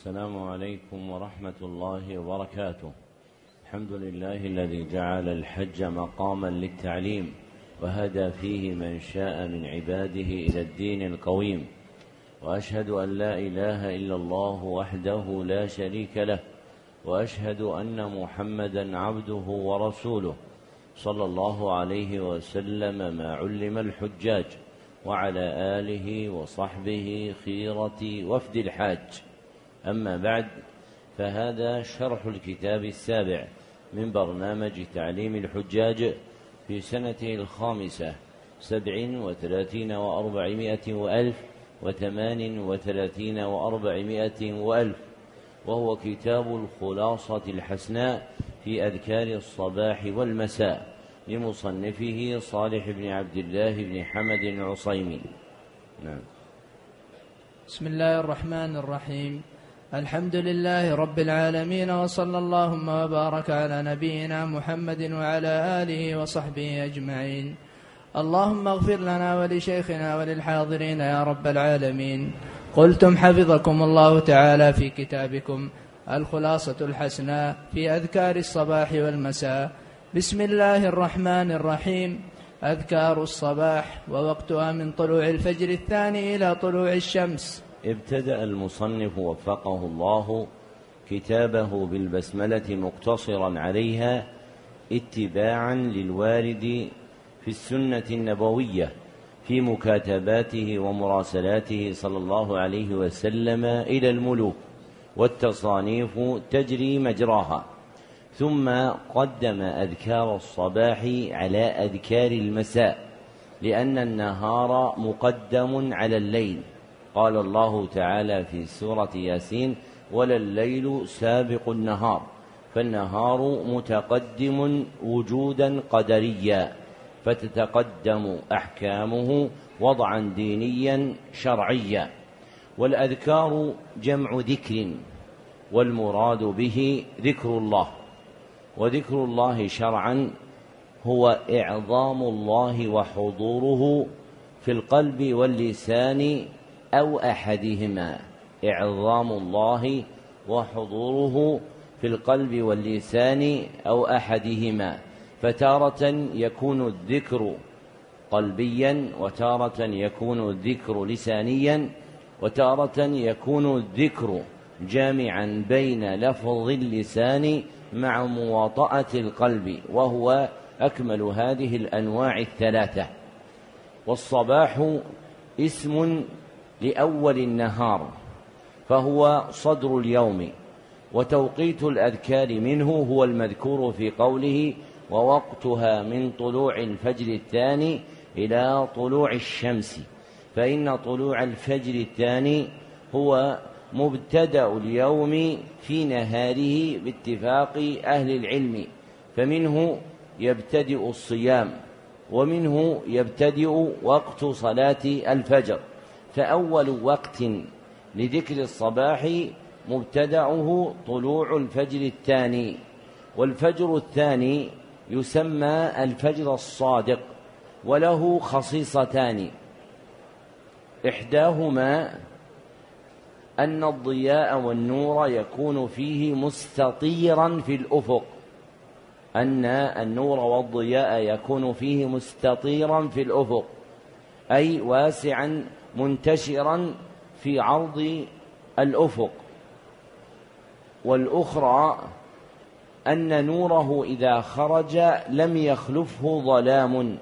السلام عليكم ورحمة الله وبركاته. الحمد لله الذي جعل الحج مقاما للتعليم وهدى فيه من شاء من عباده إلى الدين القويم. وأشهد أن لا إله إلا الله وحده لا شريك له. وأشهد أن محمدا عبده ورسوله صلى الله عليه وسلم ما علم الحجاج وعلى آله وصحبه خيرة وفد الحاج. أما بعد فهذا شرح الكتاب السابع من برنامج تعليم الحجاج في سنته الخامسة سبع وثلاثين وأربعمائة وألف وثمان وثلاثين وأربعمائة وألف وهو كتاب الخلاصة الحسناء في أذكار الصباح والمساء لمصنفه صالح بن عبد الله بن حمد العصيمي. نعم. بسم الله الرحمن الرحيم. الحمد لله رب العالمين وصلى اللهم وبارك على نبينا محمد وعلى آله وصحبه أجمعين. اللهم اغفر لنا ولشيخنا وللحاضرين يا رب العالمين. قلتم حفظكم الله تعالى في كتابكم الخلاصة الحسناء في أذكار الصباح والمساء. بسم الله الرحمن الرحيم. أذكار الصباح ووقتها من طلوع الفجر الثاني إلى طلوع الشمس. ابتدأ المصنف وفقه الله كتابه بالبسملة مقتصرا عليها اتباعا للوارد في السنة النبوية في مكاتباته ومراسلاته صلى الله عليه وسلم إلى الملوك والتصانيف تجري مجراها. ثم قدم أذكار الصباح على أذكار المساء لأن النهار مقدم على الليل. قال الله تعالى في سورة ياسين ولا الليل سابق النهار فالنهار متقدم وجودا قدريا فتتقدم أحكامه وضعا دينيا شرعيا والأذكار جمع ذكر والمراد به ذكر الله وذكر الله شرعا هو إعظام الله وحضوره في القلب واللسان أو أحدهما. إعظام الله وحضوره في القلب واللسان أو أحدهما. فتارة يكون الذكر قلبيا وتارة يكون الذكر لسانيا وتارة يكون الذكر جامعا بين لفظ اللسان مع مواطأة القلب. وهو أكمل هذه الأنواع الثلاثة. والصباح اسم لأول النهار فهو صدر اليوم وتوقيت الأذكار منه هو المذكور في قوله ووقتها من طلوع الفجر الثاني إلى طلوع الشمس فإن طلوع الفجر الثاني هو مبتدأ اليوم في نهاره باتفاق أهل العلم فمنه يبتدئ الصيام ومنه يبتدئ وقت صلاة الفجر. فأول وقت لذكر الصباح مبتدعه طلوع الفجر الثاني والفجر الثاني يسمى الفجر الصادق وله خصيصتان. إحداهما أن الضياء والنور يكون فيه مستطيرا في الأفق أن النور والضياء يكون فيه مستطيرا في الأفق أي واسعا منتشرا في عرض الأفق. والأخرى أن نوره إذا خرج لم يخلفه ظلام.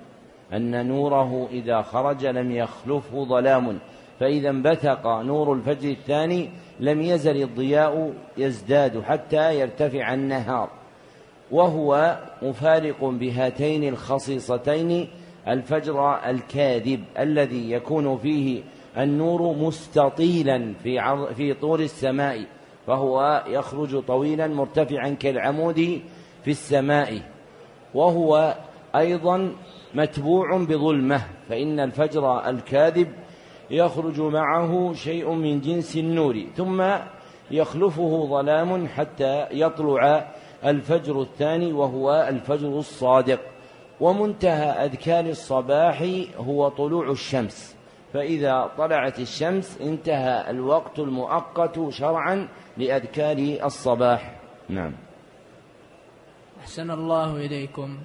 أن نوره إذا خرج لم يخلفه ظلام. فإذا انبثق نور الفجر الثاني لم يزل الضياء يزداد حتى يرتفع النهار. وهو مفارق بهاتين الخصيصتين الفجر الكاذب الذي يكون فيه النور مستطيلا في في طور السماء فهو يخرج طويلا مرتفعا كالعمود في السماء. وهو أيضا متبوع بظلمة فإن الفجر الكاذب يخرج معه شيء من جنس النور ثم يخلفه ظلام حتى يطلع الفجر الثاني وهو الفجر الصادق. ومنتهى أذكار الصباح هو طلوع الشمس. فإذا طلعت الشمس انتهى الوقت المؤقت شرعا لأذكار الصباح. نعم. أحسن الله إليكم.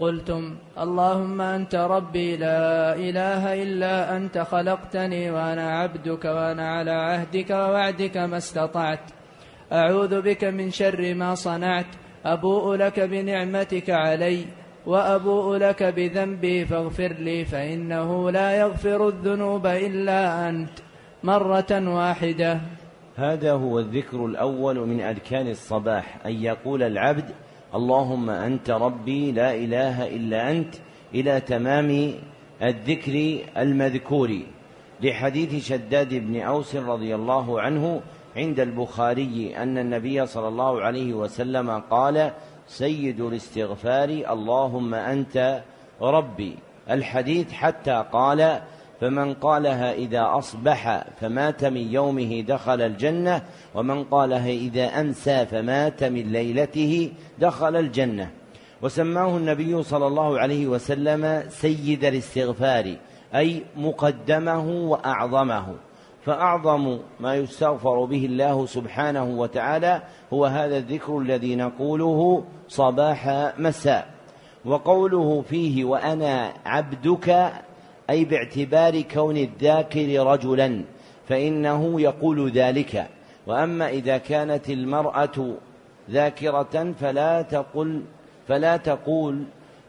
قلتم اللهم أنت ربي لا إله إلا أنت خلقتني وأنا عبدك وأنا على عهدك ووعدك ما استطعت. أعوذ بك من شر ما صنعت. أبوء لك بنعمتك علي. وأبوء لك بذنبي فاغفر لي فإنه لا يغفر الذنوب إلا أنت. مرة واحدة. هذا هو الذكر الأول من أركان الصباح أن يقول العبد اللهم أنت ربي لا إله إلا أنت إلى تمام الذكر المذكور. لحديث شداد بن أوس رضي الله عنه عند البخاري أن النبي صلى الله عليه وسلم قال سيد الاستغفار اللهم أنت ربي. الحديث حتى قال فمن قالها إذا أصبح فمات من يومه دخل الجنة ومن قالها إذا أمسى فمات من ليلته دخل الجنة. وسماه النبي صلى الله عليه وسلم سيد الاستغفار أي مقدمه وأعظمه. فأعظم ما يستغفر به الله سبحانه وتعالى هو هذا الذكر الذي نقوله صباح مساء. وقوله فيه وأنا عبدك أي باعتبار كون الذاكر رجلا فإنه يقول ذلك. وأما إذا كانت المرأة ذاكرة فلا تقل فلا تقول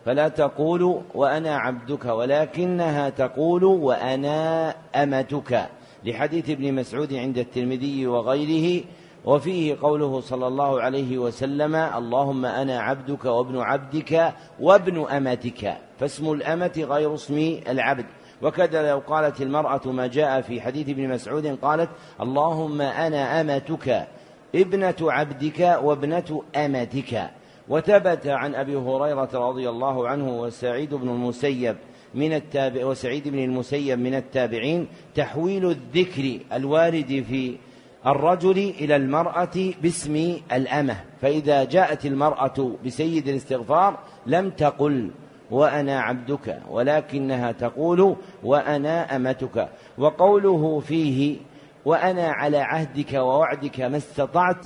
فلا تقول وأنا عبدك ولكنها تقول وأنا أمتك. لحديث ابن مسعود عند الترمذي وغيره وفيه قوله صلى الله عليه وسلم اللهم أنا عبدك وابن عبدك وابن أمتك. فاسم الأمة غير اسم العبد. وكذا لو قالت المرأة ما جاء في حديث ابن مسعود قالت اللهم أنا أمتك ابنة عبدك وابنة أمتك. وثبت عن أبي هريرة رضي الله عنه وسعيد بن المسيب من التابع وسعيد بن المسيب من التابعين تحويل الذكر الوارد في الرجل إلى المرأة باسم الأمة. فإذا جاءت المرأة بسيد الاستغفار لم تقل وأنا عبدك ولكنها تقول وأنا أمتك. وقوله فيه وأنا على عهدك ووعدك ما استطعت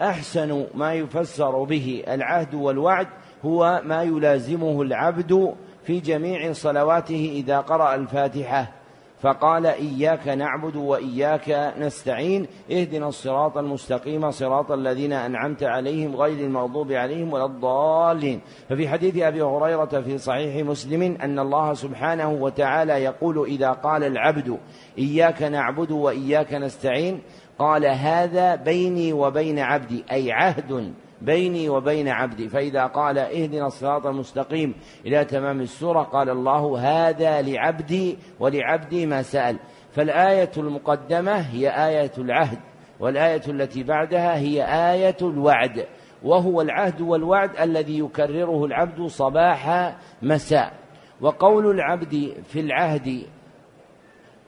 أحسن ما يفسر به العهد والوعد هو ما يلازمه العبد في جميع صلواته إذا قرأ الفاتحة فقال إياك نعبد وإياك نستعين اهدنا الصراط المستقيم صراط الذين أنعمت عليهم غير المغضوب عليهم ولا الضالين. ففي حديث أبي هريرة في صحيح مسلم أن الله سبحانه وتعالى يقول إذا قال العبد إياك نعبد وإياك نستعين قال هذا بيني وبين عبدي أي عهد بيني وبين عبدي. فإذا قال اهدنا الصراط المستقيم إلى تمام السورة قال الله هذا لعبدي ولعبدي ما سأل. فالآية المقدمة هي آية العهد والآية التي بعدها هي آية الوعد. وهو العهد والوعد الذي يكرره العبد صباح مساء. وقول العبد في العهد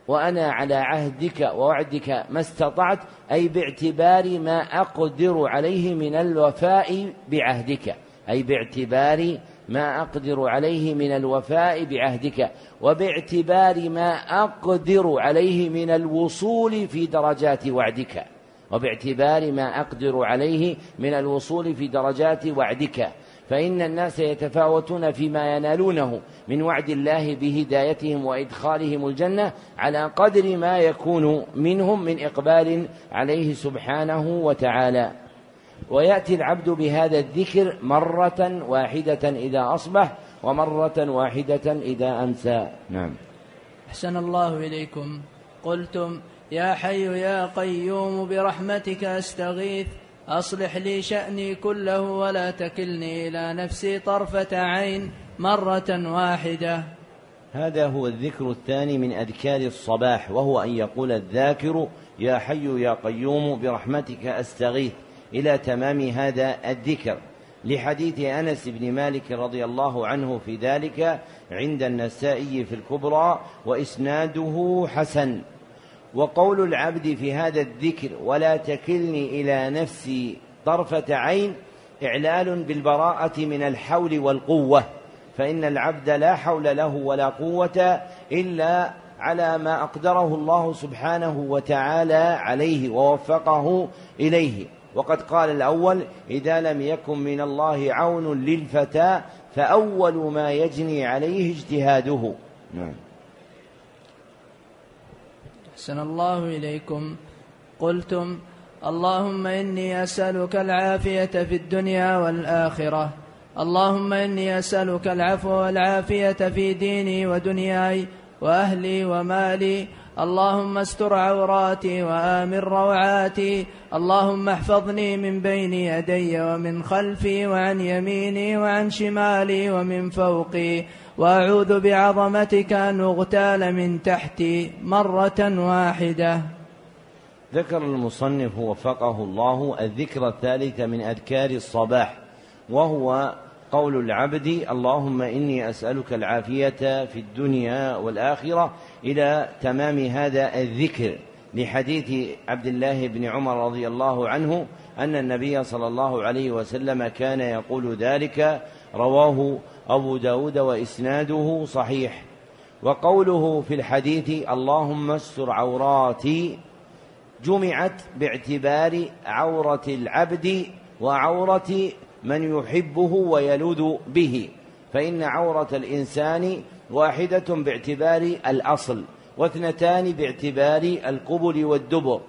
وأنا على عهدك ووعدك ما استطعت أي باعتبار ما أقدر عليه من الوفاء بعهدك. أي باعتبار ما أقدر عليه من الوفاء بعهدك. وباعتبار ما أقدر عليه من الوصول في درجات وعدك. وباعتبار ما أقدر عليه من الوصول في درجات وعدك. فإن الناس يتفاوتون فيما ينالونه من وعد الله بهدايتهم وإدخالهم الجنة على قدر ما يكون منهم من إقبال عليه سبحانه وتعالى. ويأتي العبد بهذا الذكر مرة واحدة إذا أصبح ومرة واحدة إذا أمسى نعم. أحسن الله إليكم. قلتم يا حي يا قيوم برحمتك أستغيث. أصلح لي شأني كله ولا تكلني إلى نفسي طرفة عين مرة واحدة. هذا هو الذكر الثاني من أذكار الصباح وهو أن يقول الذاكر يا حي يا قيوم برحمتك أستغيث. إلى تمام هذا الذكر. لحديث أنس بن مالك رضي الله عنه في ذلك عند النسائي في الكبرى وإسناده حسن. وقول العبد في هذا الذكر ولا تكلني إلى نفسي طرفة عين إعلال بالبراءة من الحول والقوة فإن العبد لا حول له ولا قوة إلا على ما أقدره الله سبحانه وتعالى عليه ووفقه إليه. وقد قال الأول إذا لم يكن من الله عون للفتى فأول ما يجني عليه اجتهاده نعم. أحسن الله إليكم. قلتم اللهم إني أسألك العافية في الدنيا والآخرة. اللهم إني أسألك العفو والعافية في ديني ودنياي وأهلي ومالي. اللهم استر عوراتي وآمن روعاتي. اللهم احفظني من بين يدي ومن خلفي وعن يميني وعن شمالي ومن فوقي. وأعوذ بعظمتك أن أغتال من تحتي مرة واحدة. ذكر المصنف وفقه الله الذكر الثالث من أذكار الصباح وهو قول العبد اللهم إني أسألك العافية في الدنيا والآخرة إلى تمام هذا الذكر. لحديث عبد الله بن عمر رضي الله عنه أن النبي صلى الله عليه وسلم كان يقول ذلك رواه أبو داود وإسناده صحيح. وقوله في الحديث اللهم استر عوراتي جمعت باعتبار عورة العبد وعورة من يحبه ويلوذ به. فإن عورة الإنسان واحدة باعتبار الأصل واثنتان باعتبار القبل والدبر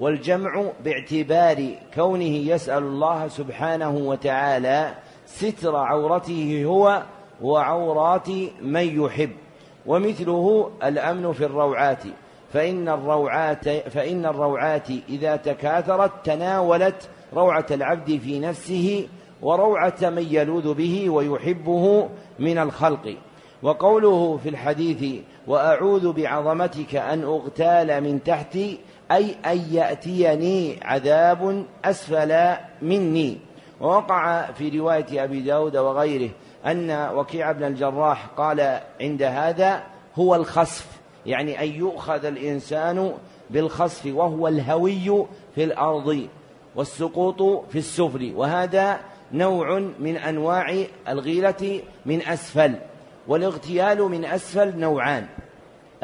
والجمع باعتبار كونه يسأل الله سبحانه وتعالى ستر عورته هو وعورات من يحب ومثله الأمن في الروعات فإن الروعات فإن الروعات إذا تكاثرت تناولت روعة العبد في نفسه وروعة من يلوذ به ويحبه من الخلق. وقوله في الحديث وأعوذ بعظمتك أن أغتال من تحتي أي أن يأتيني عذاب أسفل مني. ووقع في رواية أبي داود وغيره أن وكيع بن الجراح قال عند هذا هو الخسف يعني أن يؤخذ الإنسان بالخسف وهو الهوي في الأرض والسقوط في السفل وهذا نوع من أنواع الغيلة من أسفل والاغتيال من أسفل نوعان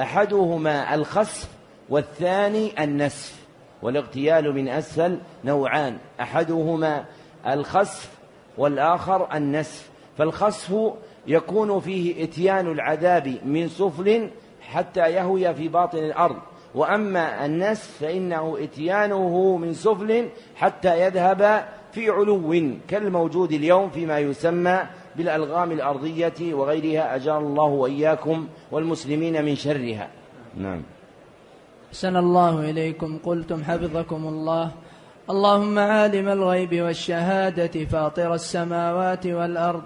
أحدهما الخسف والثاني النسف والاغتيال من أسفل نوعان أحدهما الخسف والآخر النسف. فالخسف يكون فيه إتيان العذاب من سفل حتى يهوي في باطن الأرض. وأما النسف فإنه إتيانه من سفل حتى يذهب في علو كالموجود اليوم فيما يسمى بالألغام الأرضية وغيرها. أجار الله وإياكم والمسلمين من شرها. نعم. أحسن الله إليكم. قلتم حفظكم الله. اللهم عالم الغيب والشهادة فاطر السماوات والأرض.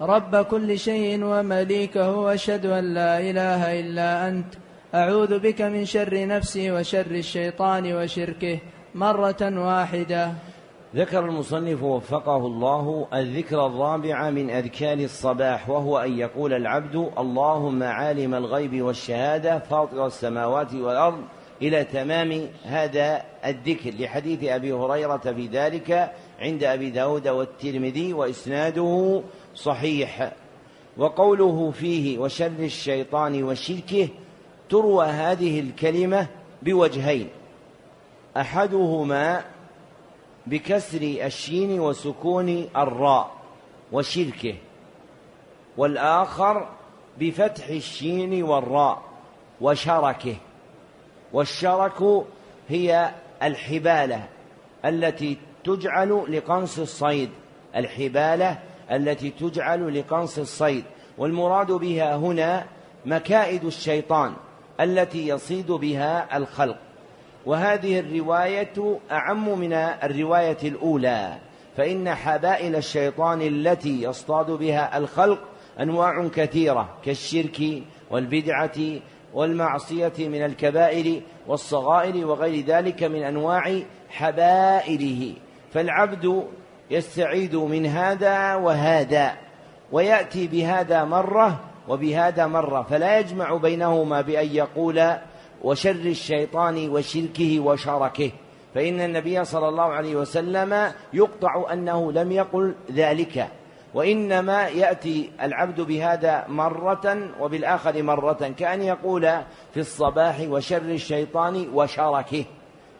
رب كل شيء ومليكه وأشهد أن لا إله إلا أنت. أعوذ بك من شر نفسي وشر الشيطان وشركه. مرة واحدة. ذكر المصنف وفقه الله الذكر الرابع من أذكار الصباح وهو أن يقول العبد اللهم عالم الغيب والشهادة فاطر السماوات والأرض. إلى تمام هذا الذكر لحديث أبي هريرة في ذلك عند أبي داود والترمذي وإسناده صحيح. وقوله فيه وشر الشيطان وشركه تروى هذه الكلمة بوجهين. أحدهما بكسر الشين وسكون الراء وشركه والآخر بفتح الشين والراء وشركه. والشرك هي الحبالة التي تجعل لقنص الصيد الحبالة التي تجعل لقنص الصيد. والمراد بها هنا مكائد الشيطان التي يصيد بها الخلق. وهذه الرواية أعم من الرواية الأولى فإن حبائل الشيطان التي يصطاد بها الخلق أنواع كثيرة كالشرك والبدعة والمعصية من الكبائر والصغائر وغير ذلك من أنواع حبائله فالعبد يستعيد من هذا وهذا ويأتي بهذا مرة وبهذا مرة فلا يجمع بينهما بأن يقول وشر الشيطان وشركه وشركه. فإن النبي صلى الله عليه وسلم يقطع أنه لم يقل ذلك. وإنما يأتي العبد بهذا مرة وبالآخر مرة كأن يقول في الصباح وشر الشيطان وشركه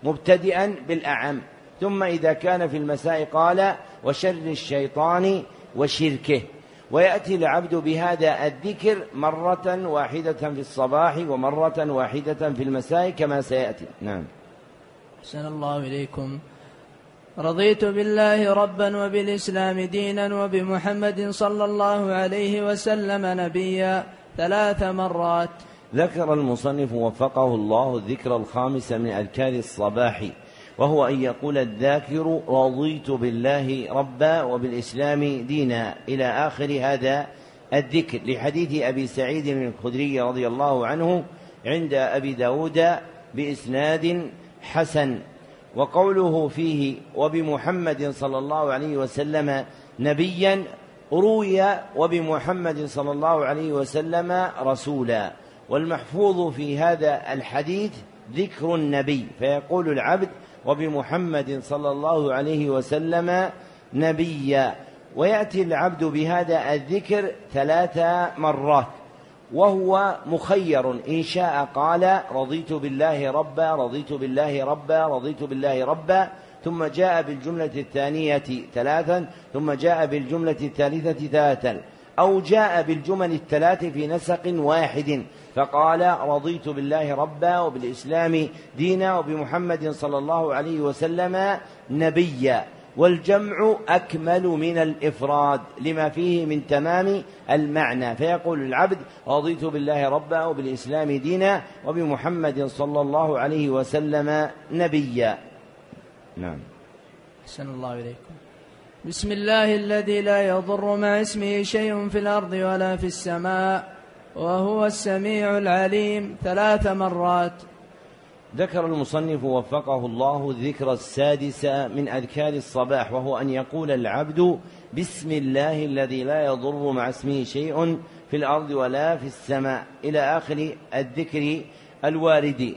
مبتدئا بالأعم. ثم إذا كان في المساء قال وشر الشيطان وشركه. ويأتي العبد بهذا الذكر مرة واحدة في الصباح ومرة واحدة في المساء كما سيأتي. نعم. أحسن الله إليكم. رضيت بالله ربا وبالإسلام دينا وبمحمد صلى الله عليه وسلم نبيا ثلاث مرات. ذكر المصنف وفقه الله الذكر الخامس من أذكار الصباح وهو أن يقول الذاكر رضيت بالله ربا وبالإسلام دينا. إلى آخر هذا الذكر لحديث أبي سعيد الخدري رضي الله عنه عند أبي داود بإسناد حسن. وقوله فيه وبمحمد صلى الله عليه وسلم نبيا روي وبمحمد صلى الله عليه وسلم رسولا. والمحفوظ في هذا الحديث ذكر النبي فيقول العبد وبمحمد صلى الله عليه وسلم نبيا. ويأتي العبد بهذا الذكر ثلاث مرات. وهو مخير. إن شاء قال رضيت بالله ربا رضيت بالله ربا رضيت بالله ربا ثم جاء بالجملة الثانية ثلاثا ثم جاء بالجملة الثالثة ثلاثا. أو جاء بالجمل الثلاث في نسق واحد. فقال رضيت بالله ربا وبالإسلام دينا وبمحمد صلى الله عليه وسلم نبيا. والجمع أكمل من الإفراد لما فيه من تمام المعنى. فيقول العبد رضيت بالله ربا وبالإسلام دينا وبمحمد صلى الله عليه وسلم نبيا. نعم. أحسن الله إليكم. بسم الله الذي لا يضر مع اسمه شيء في الأرض ولا في السماء وهو السميع العليم ثلاث مرات. ذكر المصنف وفقه الله الذكر السادس من أذكار الصباح وهو أن يقول العبد بسم الله الذي لا يضر مع اسمه شيء في الأرض ولا في السماء إلى آخر الذكر الوارد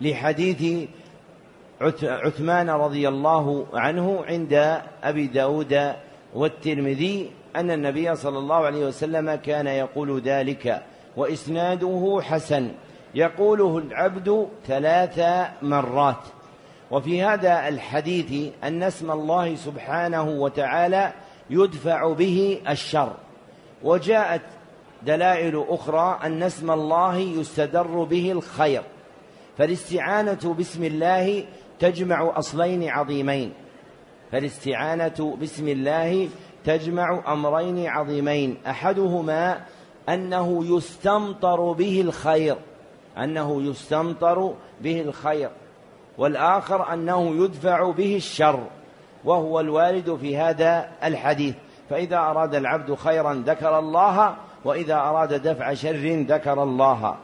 لحديث عثمان رضي الله عنه عند أبي داود والترمذي أن النبي صلى الله عليه وسلم كان يقول ذلك وإسناده حسن. يقوله العبد ثلاث مرات. وفي هذا الحديث أن اسم الله سبحانه وتعالى يدفع به الشر. وجاءت دلائل أخرى أن اسم الله يستدر به الخير. فالاستعانة باسم الله تجمع أصلين عظيمين. فالاستعانة باسم الله تجمع أمرين عظيمين. أحدهما أنه يستمطر به الخير. أنه يستمطر به الخير والآخر أنه يدفع به الشر وهو الوارد في هذا الحديث. فإذا أراد العبد خيرا ذكر الله وإذا أراد دفع شر ذكر الله.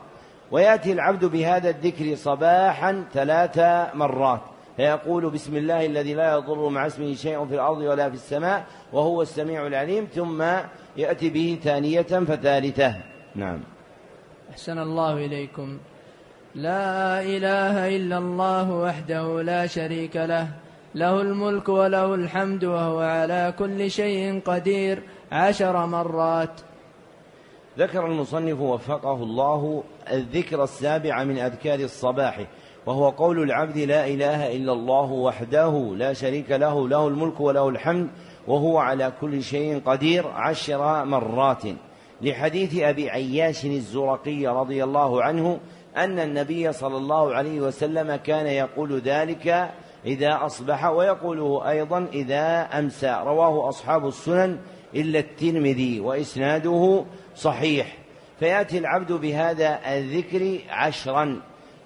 ويأتي العبد بهذا الذكر صباحا ثلاث مرات فيقول بسم الله الذي لا يضر مع اسمه شيء في الأرض ولا في السماء وهو السميع العليم ثم يأتي به ثانية فثالثة نعم. أحسن الله إليكم. لا إله إلا الله وحده لا شريك له. له الملك وله الحمد وهو على كل شيء قدير. عشر مرات. ذكر المصنف وفقه الله الذكر السابع من أذكار الصباح وهو قول العبد لا إله إلا الله وحده لا شريك له له الملك وله الحمد وهو على كل شيء قدير. عشر مرات. لحديث أبي عياش الزرقي رضي الله عنه أن النبي صلى الله عليه وسلم كان يقول ذلك إذا أصبح ويقوله أيضا إذا أمسى. رواه أصحاب السنن إلا الترمذي وإسناده صحيح. فيأتي العبد بهذا الذكر عشرا.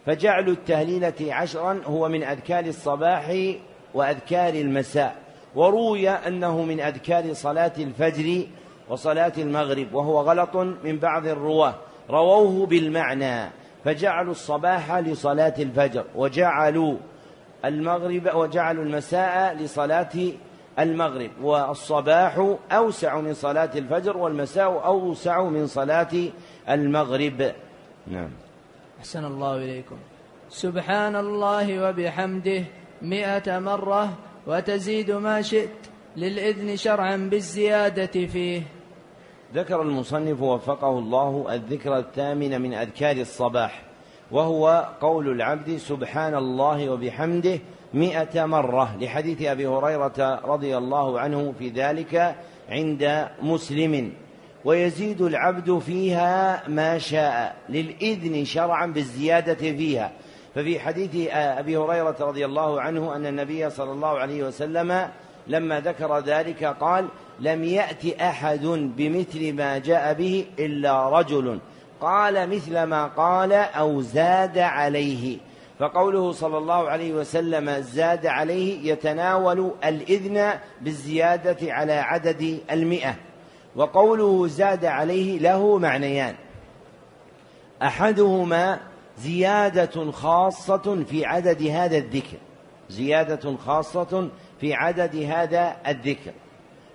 فجعل التهليلة عشرا هو من أذكار الصباح وأذكار المساء. وروي أنه من أذكار صلاة الفجر وصلاة المغرب وهو غلط من بعض الرواة. رووه بالمعنى فجعلوا الصباح لصلاة الفجر وجعلوا المغرب وجعلوا المساء لصلاة المغرب. والصباح أوسع من صلاة الفجر والمساء أوسع من صلاة المغرب. نعم. أحسن الله إليكم. سبحان الله وبحمده مئة مرة وتزيد ما شئت للإذن شرعا بالزيادة فيه. ذكر المصنف وفقه الله الذكر الثامن من أذكار الصباح وهو قول العبد سبحان الله وبحمده مئة مرة لحديث أبي هريرة رضي الله عنه في ذلك عند مسلم. ويزيد العبد فيها ما شاء للإذن شرعا بالزيادة فيها. ففي حديث أبي هريرة رضي الله عنه أن النبي صلى الله عليه وسلم لما ذكر ذلك قال لم يأت أحد بمثل ما جاء به إلا رجل. قال مثل ما قال أو زاد عليه. فقوله صلى الله عليه وسلم زاد عليه يتناول الإذن بالزيادة على عدد المئة. وقوله زاد عليه له معنيان. أحدهما زيادة خاصة في عدد هذا الذكر. زيادة خاصة في عدد هذا الذكر.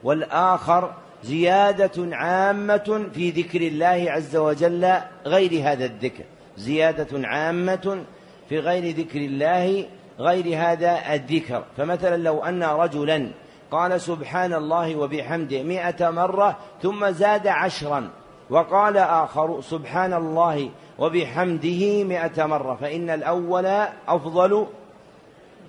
والآخر زيادة عامة في ذكر الله عز وجل غير هذا الذكر. زيادة عامة في غير ذكر الله غير هذا الذكر. فمثلا لو أن رجلا قال سبحان الله وبحمده مئة مرة ثم زاد عشرا وقال آخر سبحان الله وبحمده مئة مرة فإن الأول أفضل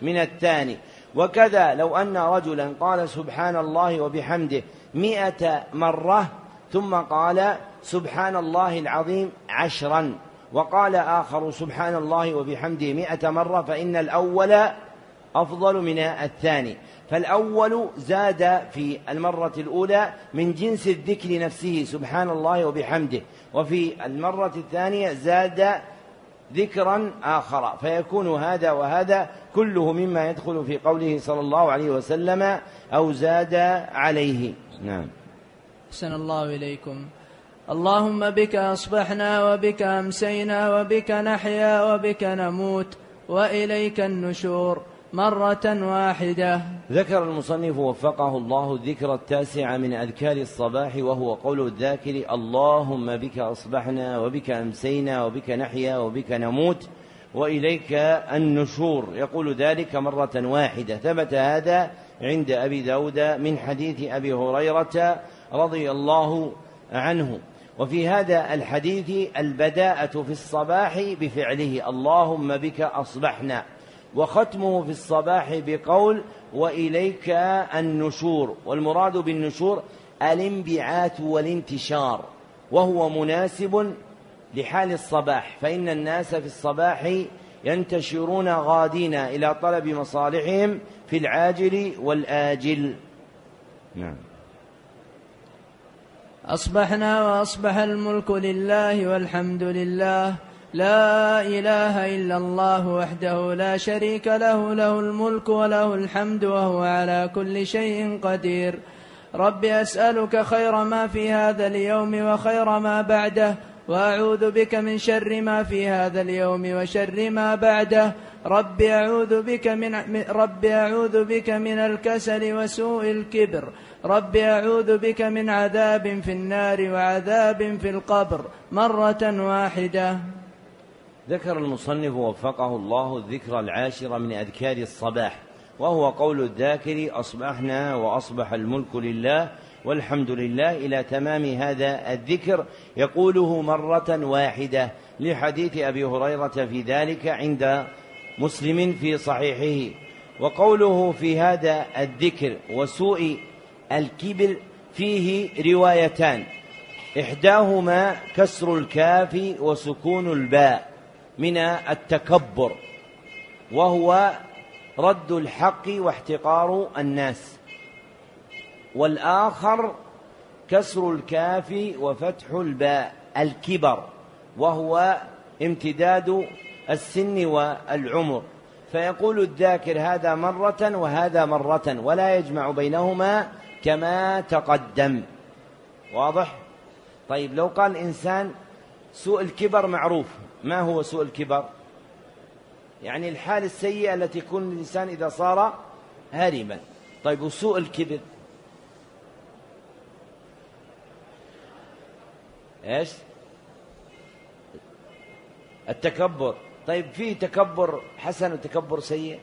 من الثاني. وكذا لو أن رجلا قال سبحان الله وبحمده مئة مرة ثم قال سبحان الله العظيم عشرا وقال آخر سبحان الله وبحمده مئة مرة فإن الأول أفضل من الثاني. فالأول زاد في المرة الأولى من جنس الذكر نفسه سبحان الله وبحمده وفي المرة الثانية زاد ذكرا آخر. فيكون هذا وهذا كله مما يدخل في قوله صلى الله عليه وسلم أو زاد عليه. نعم. أحسن الله إليكم. اللهم بك أصبحنا وبك أمسينا وبك نحيا وبك نموت وإليك النشور. مرة واحدة. ذكر المصنف وفقه الله الذكر التاسع من أذكار الصباح وهو قول الذاكر اللهم بك أصبحنا وبك أمسينا وبك نحيا وبك نموت وإليك النشور. يقول ذلك مرة واحدة. ثبت هذا عند أبي داود من حديث أبي هريرة رضي الله عنه. وفي هذا الحديث البداءة في الصباح بفعله اللهم بك أصبحنا. وختمه في الصباح بقول وإليك النشور والمراد بالنشور الانبعاث والانتشار وهو مناسب لحال الصباح فإن الناس في الصباح ينتشرون غادين إلى طلب مصالحهم في العاجل والآجل. نعم. أصبحنا وأصبح الملك لله والحمد لله لا إله إلا الله وحده لا شريك له له الملك وله الحمد وهو على كل شيء قدير. رب أسألك خير ما في هذا اليوم وخير ما بعده وأعوذ بك من شر ما في هذا اليوم وشر ما بعده. رب أعوذ بك من رب أعوذ بك من الكسل وسوء الكبر. رب أعوذ بك من عذاب في النار وعذاب في القبر مرة واحدة. ذكر المصنف وفقه الله الذكر العاشر من أذكار الصباح وهو قول الذاكر أصبحنا وأصبح الملك لله والحمد لله إلى تمام هذا الذكر. يقوله مرة واحدة لحديث أبي هريرة في ذلك عند مسلم في صحيحه. وقوله في هذا الذكر وسوء الكبر فيه روايتان إحداهما كسر الكاف وسكون الباء من التكبر وهو رد الحق واحتقار الناس. والآخر كسر الكاف وفتح الباء الكبر وهو امتداد السن والعمر. فيقول الذاكر هذا مرة وهذا مرة ولا يجمع بينهما كما تقدم. واضح؟ طيب لو قال الإنسان سوء الكبر معروف ما هو سوء الكبر؟ يعني الحال السيئة التي يكون الإنسان إذا صار هارما طيب وسوء الكبر؟ إيش؟ التكبر. طيب في تكبر حسن وتكبر سيء؟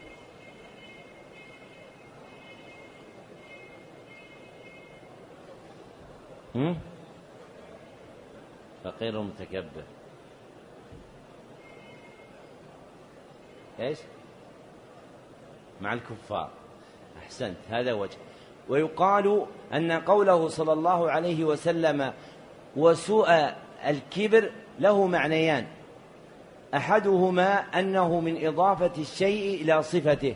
فقير متكبر. إيش؟ مع الكفار. أحسنت. هذا وجه. ويقال أن قوله صلى الله عليه وسلم وسوء الكبر له معنيان. أحدهما أنه من إضافة الشيء إلى صفته.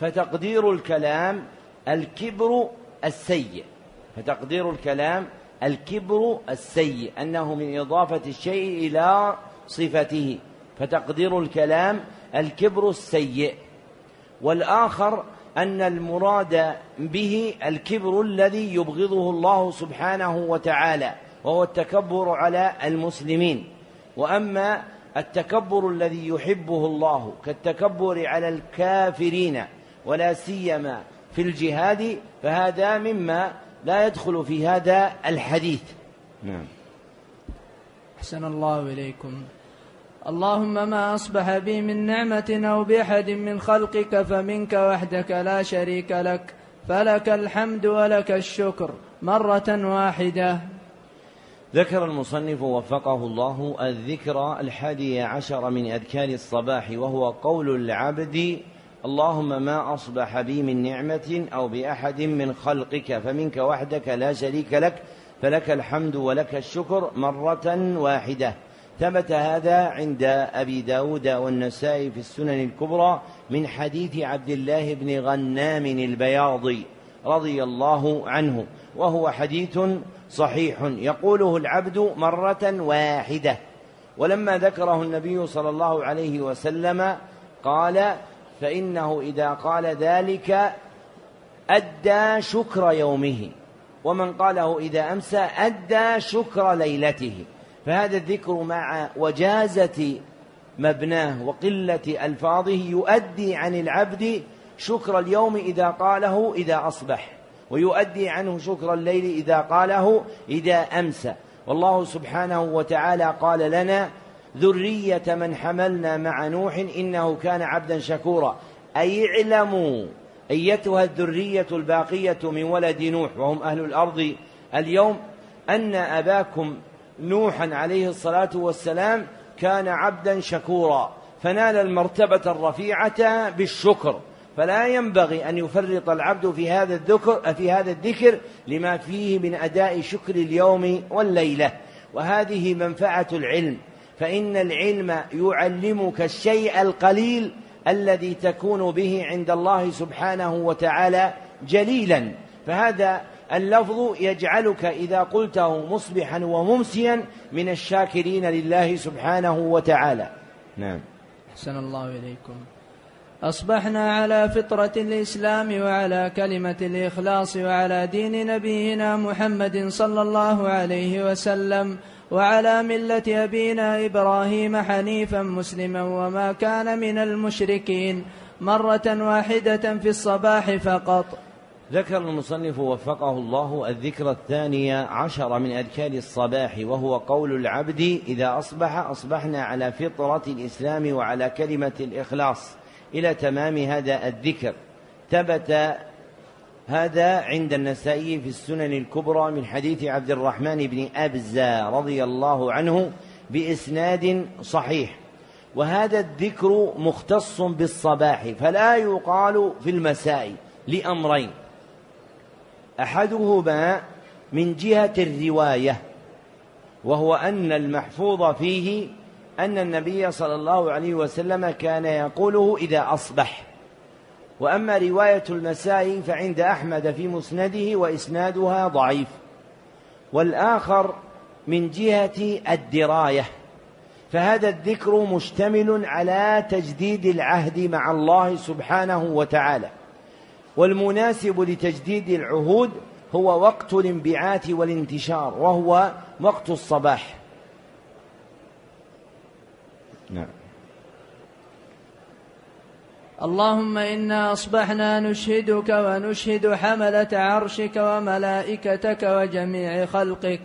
فتقدير الكلام الكبر السيء. فتقدير الكلام الكبر السيء. أنه من إضافة الشيء إلى صفته. فتقدير الكلام الكبر السيء والآخر أن المراد به الكبر الذي يبغضه الله سبحانه وتعالى وهو التكبر على المسلمين. وأما التكبر الذي يحبه الله كالتكبر على الكافرين ولا سيما في الجهاد فهذا مما لا يدخل في هذا الحديث. نعم. أحسن الله إليكم. اللهم ما أصبح بي من نعمة أو بأحد من خلقك فمنك وحدك لا شريك لك. فلك الحمد ولك الشكر مرة واحدة. ذكر المصنف وفقه الله الذكر الحادي عشر من أذكار الصباح وهو قول العبد اللهم ما أصبح بي من نعمة أو بأحد من خلقك فمنك وحدك لا شريك لك. فلك الحمد ولك الشكر مرة واحدة. ثبت هذا عند أبي داود والنسائي في السنن الكبرى من حديث عبد الله بن غنام البياضي رضي الله عنه وهو حديث صحيح يقوله العبد مرة واحدة. ولما ذكره النبي صلى الله عليه وسلم قال فإنه إذا قال ذلك أدى شكر يومه ومن قاله إذا أمسى أدى شكر ليلته. فهذا الذكر مع وجازة مبناه وقلة ألفاظه يؤدي عن العبد شكر اليوم إذا قاله إذا أصبح ويؤدي عنه شكر الليل إذا قاله إذا أمسى والله سبحانه وتعالى قال لنا ذرية من حملنا مع نوح إنه كان عبدا شكورا. أي اعلموا أيتها الذرية الباقية من ولد نوح وهم أهل الأرض اليوم أن أباكم نوحا عليه الصلاة والسلام كان عبدا شكورا فنال المرتبة الرفيعة بالشكر فلا ينبغي أن يفرط العبد في هذا الذكر في هذا الذكر لما فيه من أداء شكر اليوم والليلة. وهذه منفعة العلم فإن العلم يعلمك الشيء القليل الذي تكون به عند الله سبحانه وتعالى جليلا فهذا اللفظ يجعلك إذا قلته مصبحا وممسيا من الشاكرين لله سبحانه وتعالى. نعم. أحسن الله إليكم. أصبحنا على فطرة الإسلام وعلى كلمة الإخلاص وعلى دين نبينا محمد صلى الله عليه وسلم وعلى ملة أبينا إبراهيم حنيفا مسلما وما كان من المشركين مرة واحدة في الصباح فقط. ذكر المصنف وفقه الله الذكر الثاني عشر من أذكار الصباح وهو قول العبد إذا أصبح أصبحنا على فطرة الإسلام وعلى كلمة الإخلاص إلى تمام هذا الذكر. ثبت هذا عند النسائي في السنن الكبرى من حديث عبد الرحمن بن أبزة رضي الله عنه بإسناد صحيح. وهذا الذكر مختص بالصباح فلا يقال في المساء لأمرين أحدهما من جهة الرواية وهو أن المحفوظ فيه أن النبي صلى الله عليه وسلم كان يقوله إذا أصبح. وأما رواية المساء فعند أحمد في مسنده وإسنادها ضعيف. والآخر من جهة الدراية فهذا الذكر مشتمل على تجديد العهد مع الله سبحانه وتعالى. والمناسب لتجديد العهود هو وقت الانبعاث والانتشار وهو وقت الصباح. نعم. اللهم إنا أصبحنا نشهدك ونشهد حملة عرشك وملائكتك وجميع خلقك.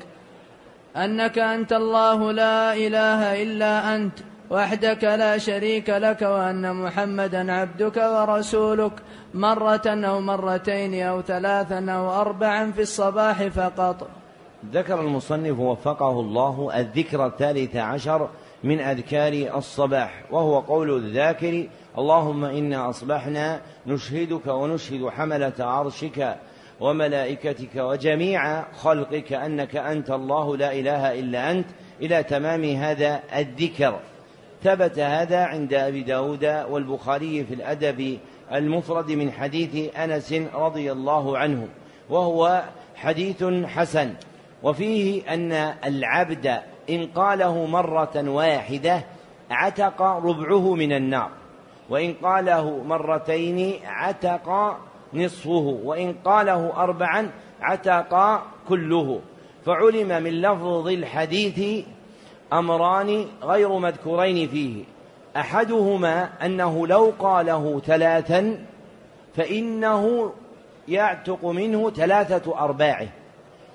أنك أنت الله لا إله إلا أنت وحدك لا شريك لك وأن محمدا عبدك ورسولك. مرة أو مرتين أو ثلاثا أو أربعا في الصباح فقط. ذكر المصنف وفقه الله الذكر الثالث عشر من أذكار الصباح وهو قول الذاكر اللهم إنا أصبحنا نشهدك ونشهد حملة عرشك وملائكتك وجميع خلقك أنك أنت الله لا إله إلا أنت. إلى تمام هذا الذكر. ثبت هذا عند أبي داود والبخاري في الأدب المفرد من حديث أنس رضي الله عنه وهو حديث حسن. وفيه أن العبد إن قاله مرة واحدة عتق ربعه من النار وإن قاله مرتين عتق نصفه وإن قاله أربعا عتق كله. فعلم من لفظ الحديث أمران غير مذكورين فيه. أحدهما أنه لو قاله ثلاثا فإنه يعتق منه ثلاثة أرباعه.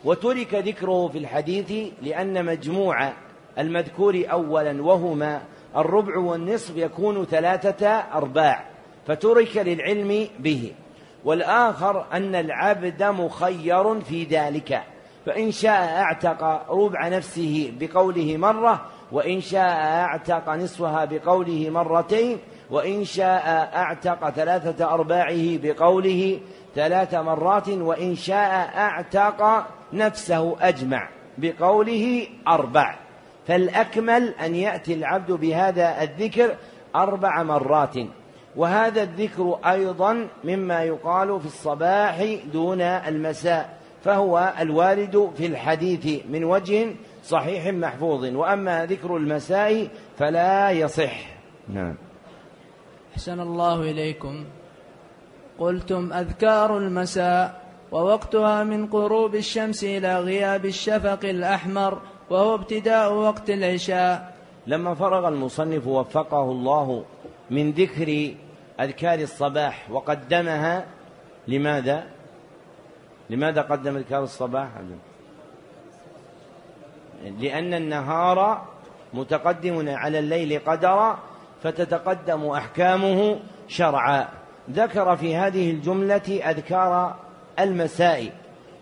وترك ذكره في الحديث لأن مجموع المذكور أولا وهما الربع والنصف يكون ثلاثة أرباع فترك للعلم به. والآخر أن العبد مخير في ذلك فإن شاء أعتق ربع نفسه بقوله مرة وإن شاء أعتق نصفها بقوله مرتين وإن شاء أعتق ثلاثة أرباعه بقوله ثلاث مرات وإن شاء أعتق نفسه أجمع بقوله أربع. فالأكمل أن يأتي العبد بهذا الذكر أربع مرات. وهذا الذكر أيضا مما يقال في الصباح دون المساء. فهو الوارد في الحديث من وجه صحيح محفوظ. وأما ذكر المساء فلا يصح. نعم. أحسن الله إليكم. قلتم أذكار المساء ووقتها من غروب الشمس إلى غياب الشفق الأحمر وهو ابتداء وقت العشاء. لما فرغ المصنف وفقه الله من ذكر أذكار الصباح وقدمها لماذا؟ لماذا قدم أذكار الصباح؟ لأن النهار متقدم على الليل قدرا فتتقدم أحكامه شرعا ذكر في هذه الجملة أذكار المساء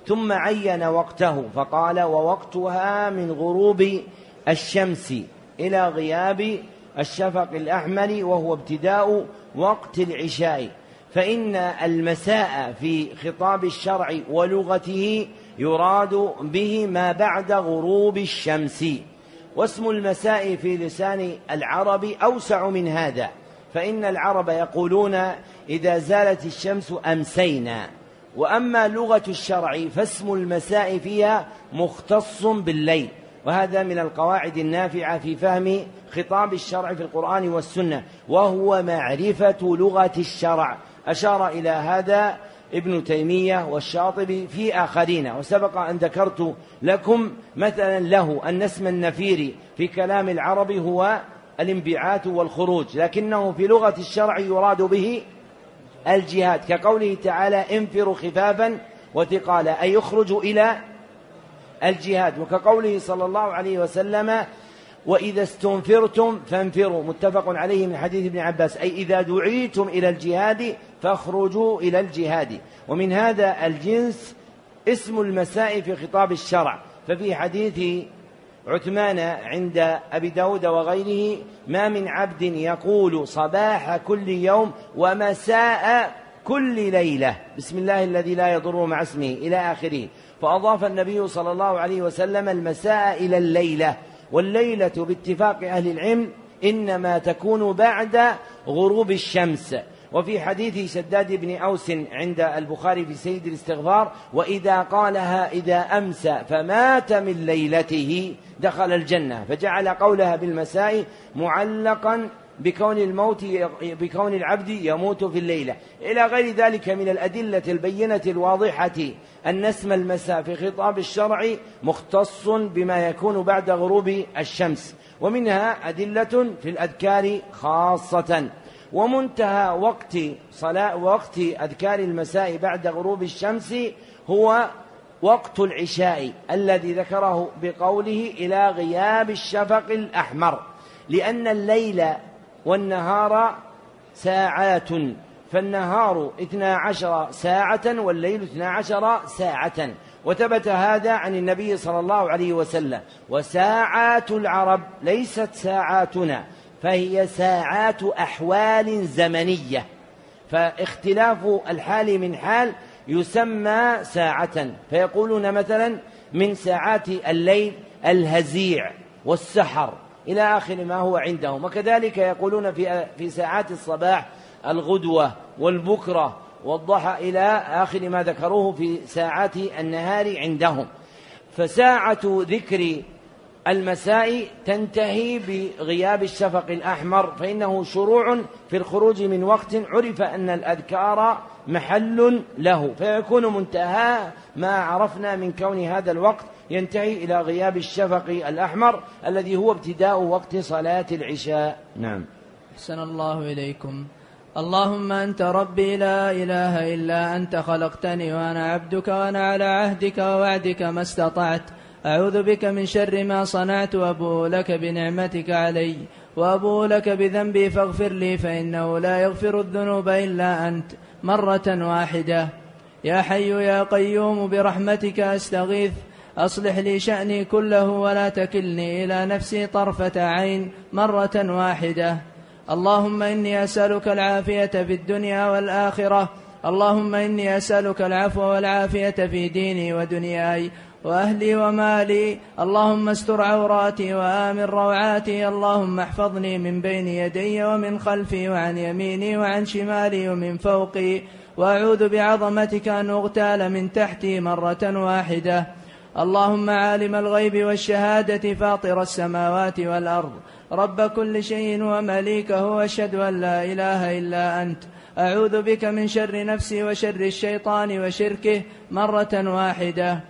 ثم عين وقته فقال ووقتها من غروب الشمس إلى غياب الشفق الأحمر وهو ابتداء وقت العشاء فإن المساء في خطاب الشرع ولغته يراد به ما بعد غروب الشمس. واسم المساء في لسان العرب أوسع من هذا فإن العرب يقولون إذا زالت الشمس أمسينا. وأما لغة الشرع فاسم المساء فيها مختص بالليل. وهذا من القواعد النافعة في فهم خطاب الشرع في القرآن والسنة وهو معرفة لغة الشرع. أشار إلى هذا ابن تيمية والشاطبي في آخرين وسبق أن ذكرت لكم مثلا له أن اسم النفير في كلام العرب هو الانبعاث والخروج لكنه في لغة الشرع يراد به الجهاد كقوله تعالى انفروا خفافا وثقالا أي يخرجوا إلى الجهاد وكقوله صلى الله عليه وسلم وإذا استنفرتم فانفروا متفق عليه من حديث ابن عباس. أي إذا دعيتم إلى الجهاد فاخرجوا إلى الجهاد. ومن هذا الجنس اسم المساء في خطاب الشرع. ففي حديث عثمان عند أبي داود وغيره ما من عبد يقول صباح كل يوم ومساء كل ليلة. بسم الله الذي لا يضر مع اسمه إلى آخره. فأضاف النبي صلى الله عليه وسلم المساء إلى الليلة. والليلة باتفاق أهل العلم إنما تكون بعد غروب الشمس. وفي حديث شداد بن أوس عند البخاري في سيد الاستغفار وإذا قالها إذا أمسى فمات من ليلته دخل الجنة فجعل قولها بالمساء معلقا بكون الموت بكون العبد يموت في الليلة. إلى غير ذلك من الأدلة البينة الواضحة أن اسم المساء في خطاب الشرع مختص بما يكون بعد غروب الشمس. ومنها أدلة في الأذكار خاصة. ومنتهى وقت صلاة وقت أذكار المساء بعد غروب الشمس هو وقت العشاء الذي ذكره بقوله إلى غياب الشفق الأحمر. لأن الليل والنهار ساعات فالنهار اثنا عشر ساعة والليل اثنا عشر ساعة. وثبت هذا عن النبي صلى الله عليه وسلم. وساعات العرب ليست ساعاتنا فهي ساعات أحوال زمنية. فاختلاف الحال من حال يسمى ساعة. فيقولون مثلا من ساعات الليل الهزيع والسحر. إلى آخر ما هو عندهم. وكذلك يقولون في في ساعات الصباح الغدوة والبكرة والضحى إلى آخر ما ذكروه في ساعات النهار عندهم. فساعة ذكر المساء تنتهي بغياب الشفق الأحمر فإنه شروع في الخروج من وقت عرف أن الأذكار محل له فيكون منتهى ما عرفنا من كون هذا الوقت ينتهي إلى غياب الشفق الأحمر الذي هو ابتداء وقت صلاة العشاء. نعم. أحسن الله إليكم. اللهم أنت ربي لا إله إلا أنت خلقتني وأنا عبدك وأنا على عهدك ووعدك ما استطعت. أعوذ بك من شر ما صنعت وأبوء لك بنعمتك علي وأبوء لك بذنبي فاغفر لي فإنه لا يغفر الذنوب إلا أنت. مرة واحدة. يا حي يا قيوم برحمتك أستغيث أصلح لي شأني كله ولا تكلني إلى نفسي طرفة عين مرة واحدة. اللهم إني أسألك العافية في الدنيا والآخرة. اللهم إني أسألك العفو والعافية في ديني ودنياي وأهلي ومالي. اللهم استر عوراتي وآمن روعاتي. اللهم احفظني من بين يدي ومن خلفي وعن يميني وعن شمالي ومن فوقي. وأعوذ بعظمتك أن أغتال من تحتي مرة واحدة. اللهم عالم الغيب والشهادة فاطر السماوات والأرض. رب كل شيء ومليكه وأشهد أن لا إله إلا أنت. أعوذ بك من شر نفسي وشر الشيطان وشركه مرة واحدة.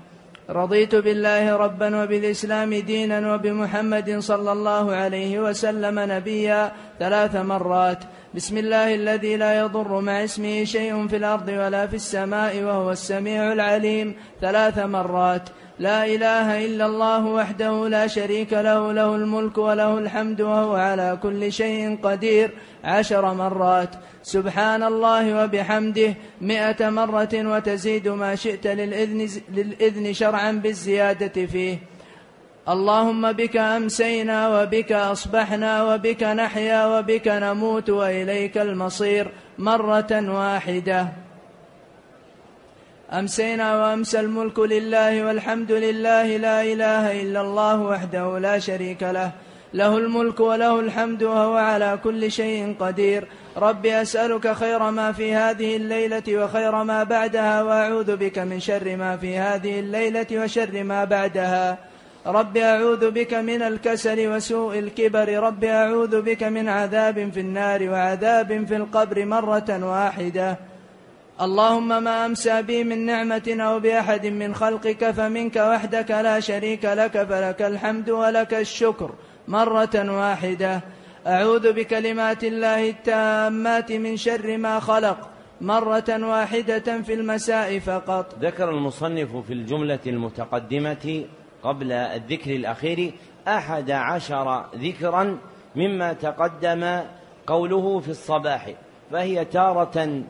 رضيت بالله ربا وبالإسلام دينا وبمحمد صلى الله عليه وسلم نبيا ثلاث مرات. بسم الله الذي لا يضر مع اسمه شيء في الأرض ولا في السماء وهو السميع العليم. ثلاث مرات. لا إله إلا الله وحده لا شريك له له الملك وله الحمد وهو على كل شيء قدير. عشر مرات. سبحان الله وبحمده. مئة مرة وتزيد ما شئت للإذن, للإذن شرعا بالزيادة فيه. اللهم بك أمسينا وبك أصبحنا وبك نحيا وبك نموت وإليك المصير مرة واحدة. أمسينا وأمسى الملك لله والحمد لله لا إله إلا الله وحده لا شريك له. له الملك وله الحمد وهو على كل شيء قدير. رب أسألك خير ما في هذه الليلة وخير ما بعدها وأعوذ بك من شر ما في هذه الليلة وشر ما بعدها. رب أعوذ بك من الكسل وسوء الكبر. رب أعوذ بك من عذاب في النار وعذاب في القبر مرة واحدة. اللهم ما أمسى بي من نعمة أو بأحد من خلقك فمنك وحدك لا شريك لك فلك الحمد ولك الشكر مرة واحدة. أعوذ بكلمات الله التامات من شر ما خلق مرة واحدة في المساء فقط. ذكر المصنف في الجملة المتقدمة قبل الذكر الأخير أحد عشر ذكرا مما تقدم قوله في الصباح فهي تارة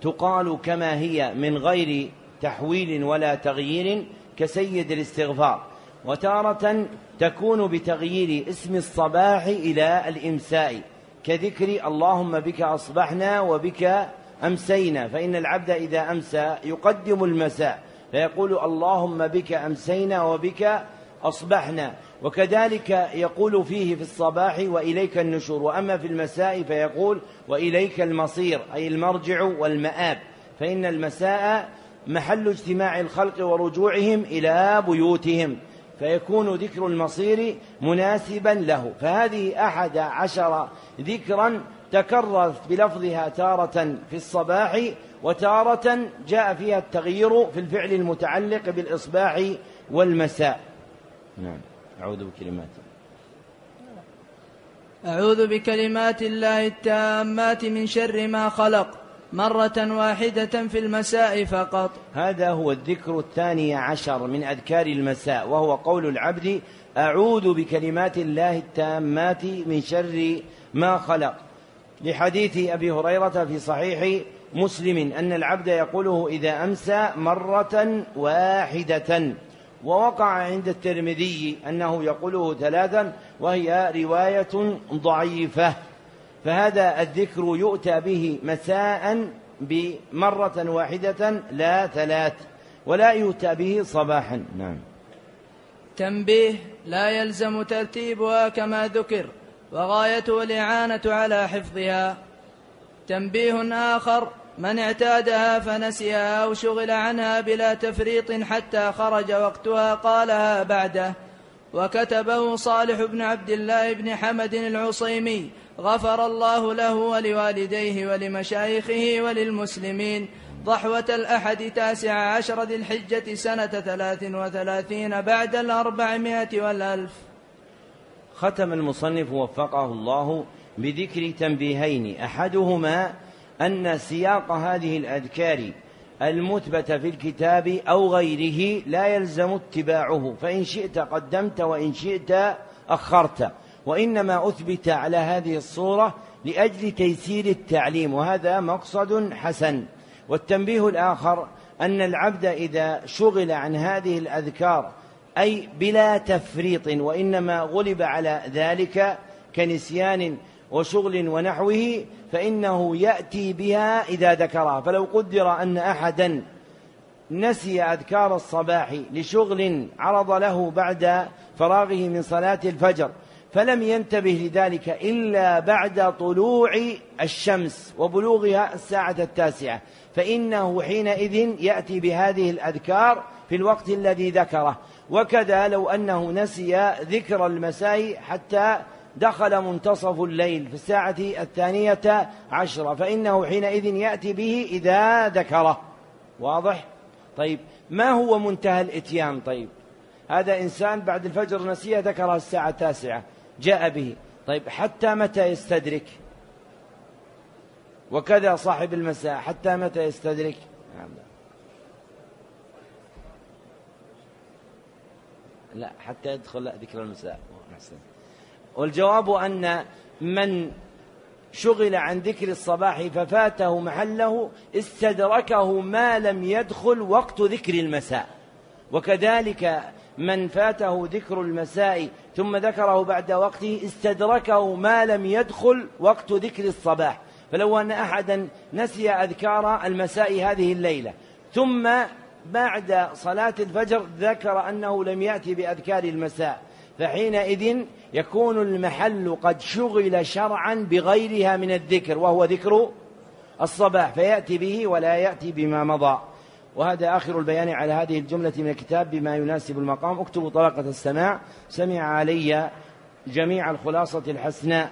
تقال كما هي من غير تحويل ولا تغيير كسيد الاستغفار. وتارة تكون بتغيير اسم الصباح إلى الإمساء. كذكر اللهم بك أصبحنا وبك أمسينا. فإن العبد إذا أمسى يقدم المساء. فيقول اللهم بك أمسينا وبك أصبحنا. وكذلك يقول فيه في الصباح وإليك النشور وأما في المساء فيقول وإليك المصير أي المرجع والمآب. فإن المساء محل اجتماع الخلق ورجوعهم إلى بيوتهم فيكون ذكر المصير مناسبا له. فهذه أحد عشر ذكرا تكررت بلفظها تارة في الصباح وتارة جاء فيها التغيير في الفعل المتعلق بالإصباح والمساء. نعم. أعوذ بكلمات أعوذ بكلمات الله التامات من شر ما خلق مرة واحدة في المساء فقط. هذا هو الذكر الثاني عشر من أذكار المساء وهو قول العبد أعوذ بكلمات الله التامات من شر ما خلق. لحديث أبي هريرة في صحيح مسلم أن العبد يقوله إذا أمسى مرة واحدة. ووقع عند الترمذي أنه يقوله ثلاثا وهي رواية ضعيفة. فهذا الذكر يؤتى به مساء بمرة واحدة لا ثلاث ولا يؤتى به صباحا. نعم. تنبيه لا يلزم ترتيبها كما ذكر وغايته الإعانة على حفظها. تنبيه آخر من اعتادها فنسيها أو شغل عنها بلا تفريط حتى خرج وقتها قالها بعده. وكتبه صالح بن عبد الله بن حمد العصيمي غفر الله له ولوالديه ولمشايخه وللمسلمين. ضحوة الأحد تاسع عشر ذي الحجة سنة ثلاث وثلاثين بعد الأربعمائة والألف. ختم المصنف وفقه الله بذكر تنبيهين أحدهما أن سياق هذه الأذكار المثبتة في الكتاب أو غيره لا يلزم اتباعه. فإن شئت قدمت وإن شئت أخرت. وإنما أثبت على هذه الصورة لأجل تيسير التعليم وهذا مقصد حسن. والتنبيه الآخر أن العبد إذا شغل عن هذه الأذكار أي بلا تفريط وإنما غلب على ذلك كنسيان وشغل ونحوه فإنه يأتي بها إذا ذكرها. فلو قدر أن أحدا نسي أذكار الصباح لشغل عرض له بعد فراغه من صلاة الفجر فلم ينتبه لذلك إلا بعد طلوع الشمس وبلوغها الساعة التاسعة. فإنه حينئذ يأتي بهذه الأذكار في الوقت الذي ذكره. وكذا لو أنه نسي ذكر المساء حتى دخل منتصف الليل في الساعة الثانية عشرة فإنه حينئذ يأتي به إذا ذكره. واضح؟ طيب ما هو منتهى الإتيان؟ طيب هذا إنسان بعد الفجر نسيه ذكرها الساعة التاسعة جاء به. طيب حتى متى يستدرك؟ وكذا صاحب المساء حتى متى يستدرك؟ نعم لا حتى يدخل ذكر المساء. والجواب أن من شغل عن ذكر الصباح ففاته محله استدركه ما لم يدخل وقت ذكر المساء. وكذلك من فاته ذكر المساء ثم ذكره بعد وقته استدركه ما لم يدخل وقت ذكر الصباح. فلو أن أحدا نسي أذكار المساء هذه الليلة ثم بعد صلاة الفجر ذكر أنه لم يأتي بأذكار المساء فحينئذ يكون المحل قد شغل شرعا بغيرها من الذكر وهو ذكر الصباح فيأتي به ولا يأتي بما مضى. وهذا آخر البيان على هذه الجملة من الكتاب بما يناسب المقام. اكتبوا طبقة السماع. سمع علي جميع الخلاصة الحسناء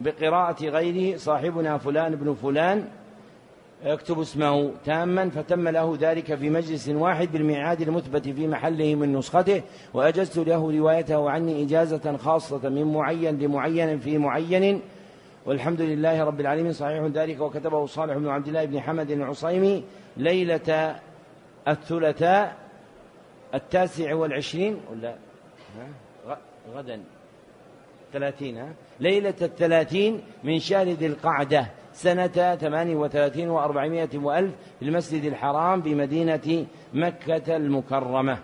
بقراءة غيره. صاحبنا فلان بن فلان. يكتب اسمه تاما فتم له ذلك في مجلس واحد بالميعاد المثبت في محله من نسخته وأجزت له روايته عني إجازة خاصة من معين لمعين في معين. والحمد لله رب العالمين. صحيح ذلك وكتبه صالح بن عبد الله بن حمد العصيمي ليلة الثلاثاء التاسع والعشرين ولا؟ غدا. ثلاثين ها؟ ليلة الثلاثين من شهر ذي القعدة. سنة ثمان وثلاثين وأربعمائة وألف في المسجد الحرام بمدينة مكة المكرمة.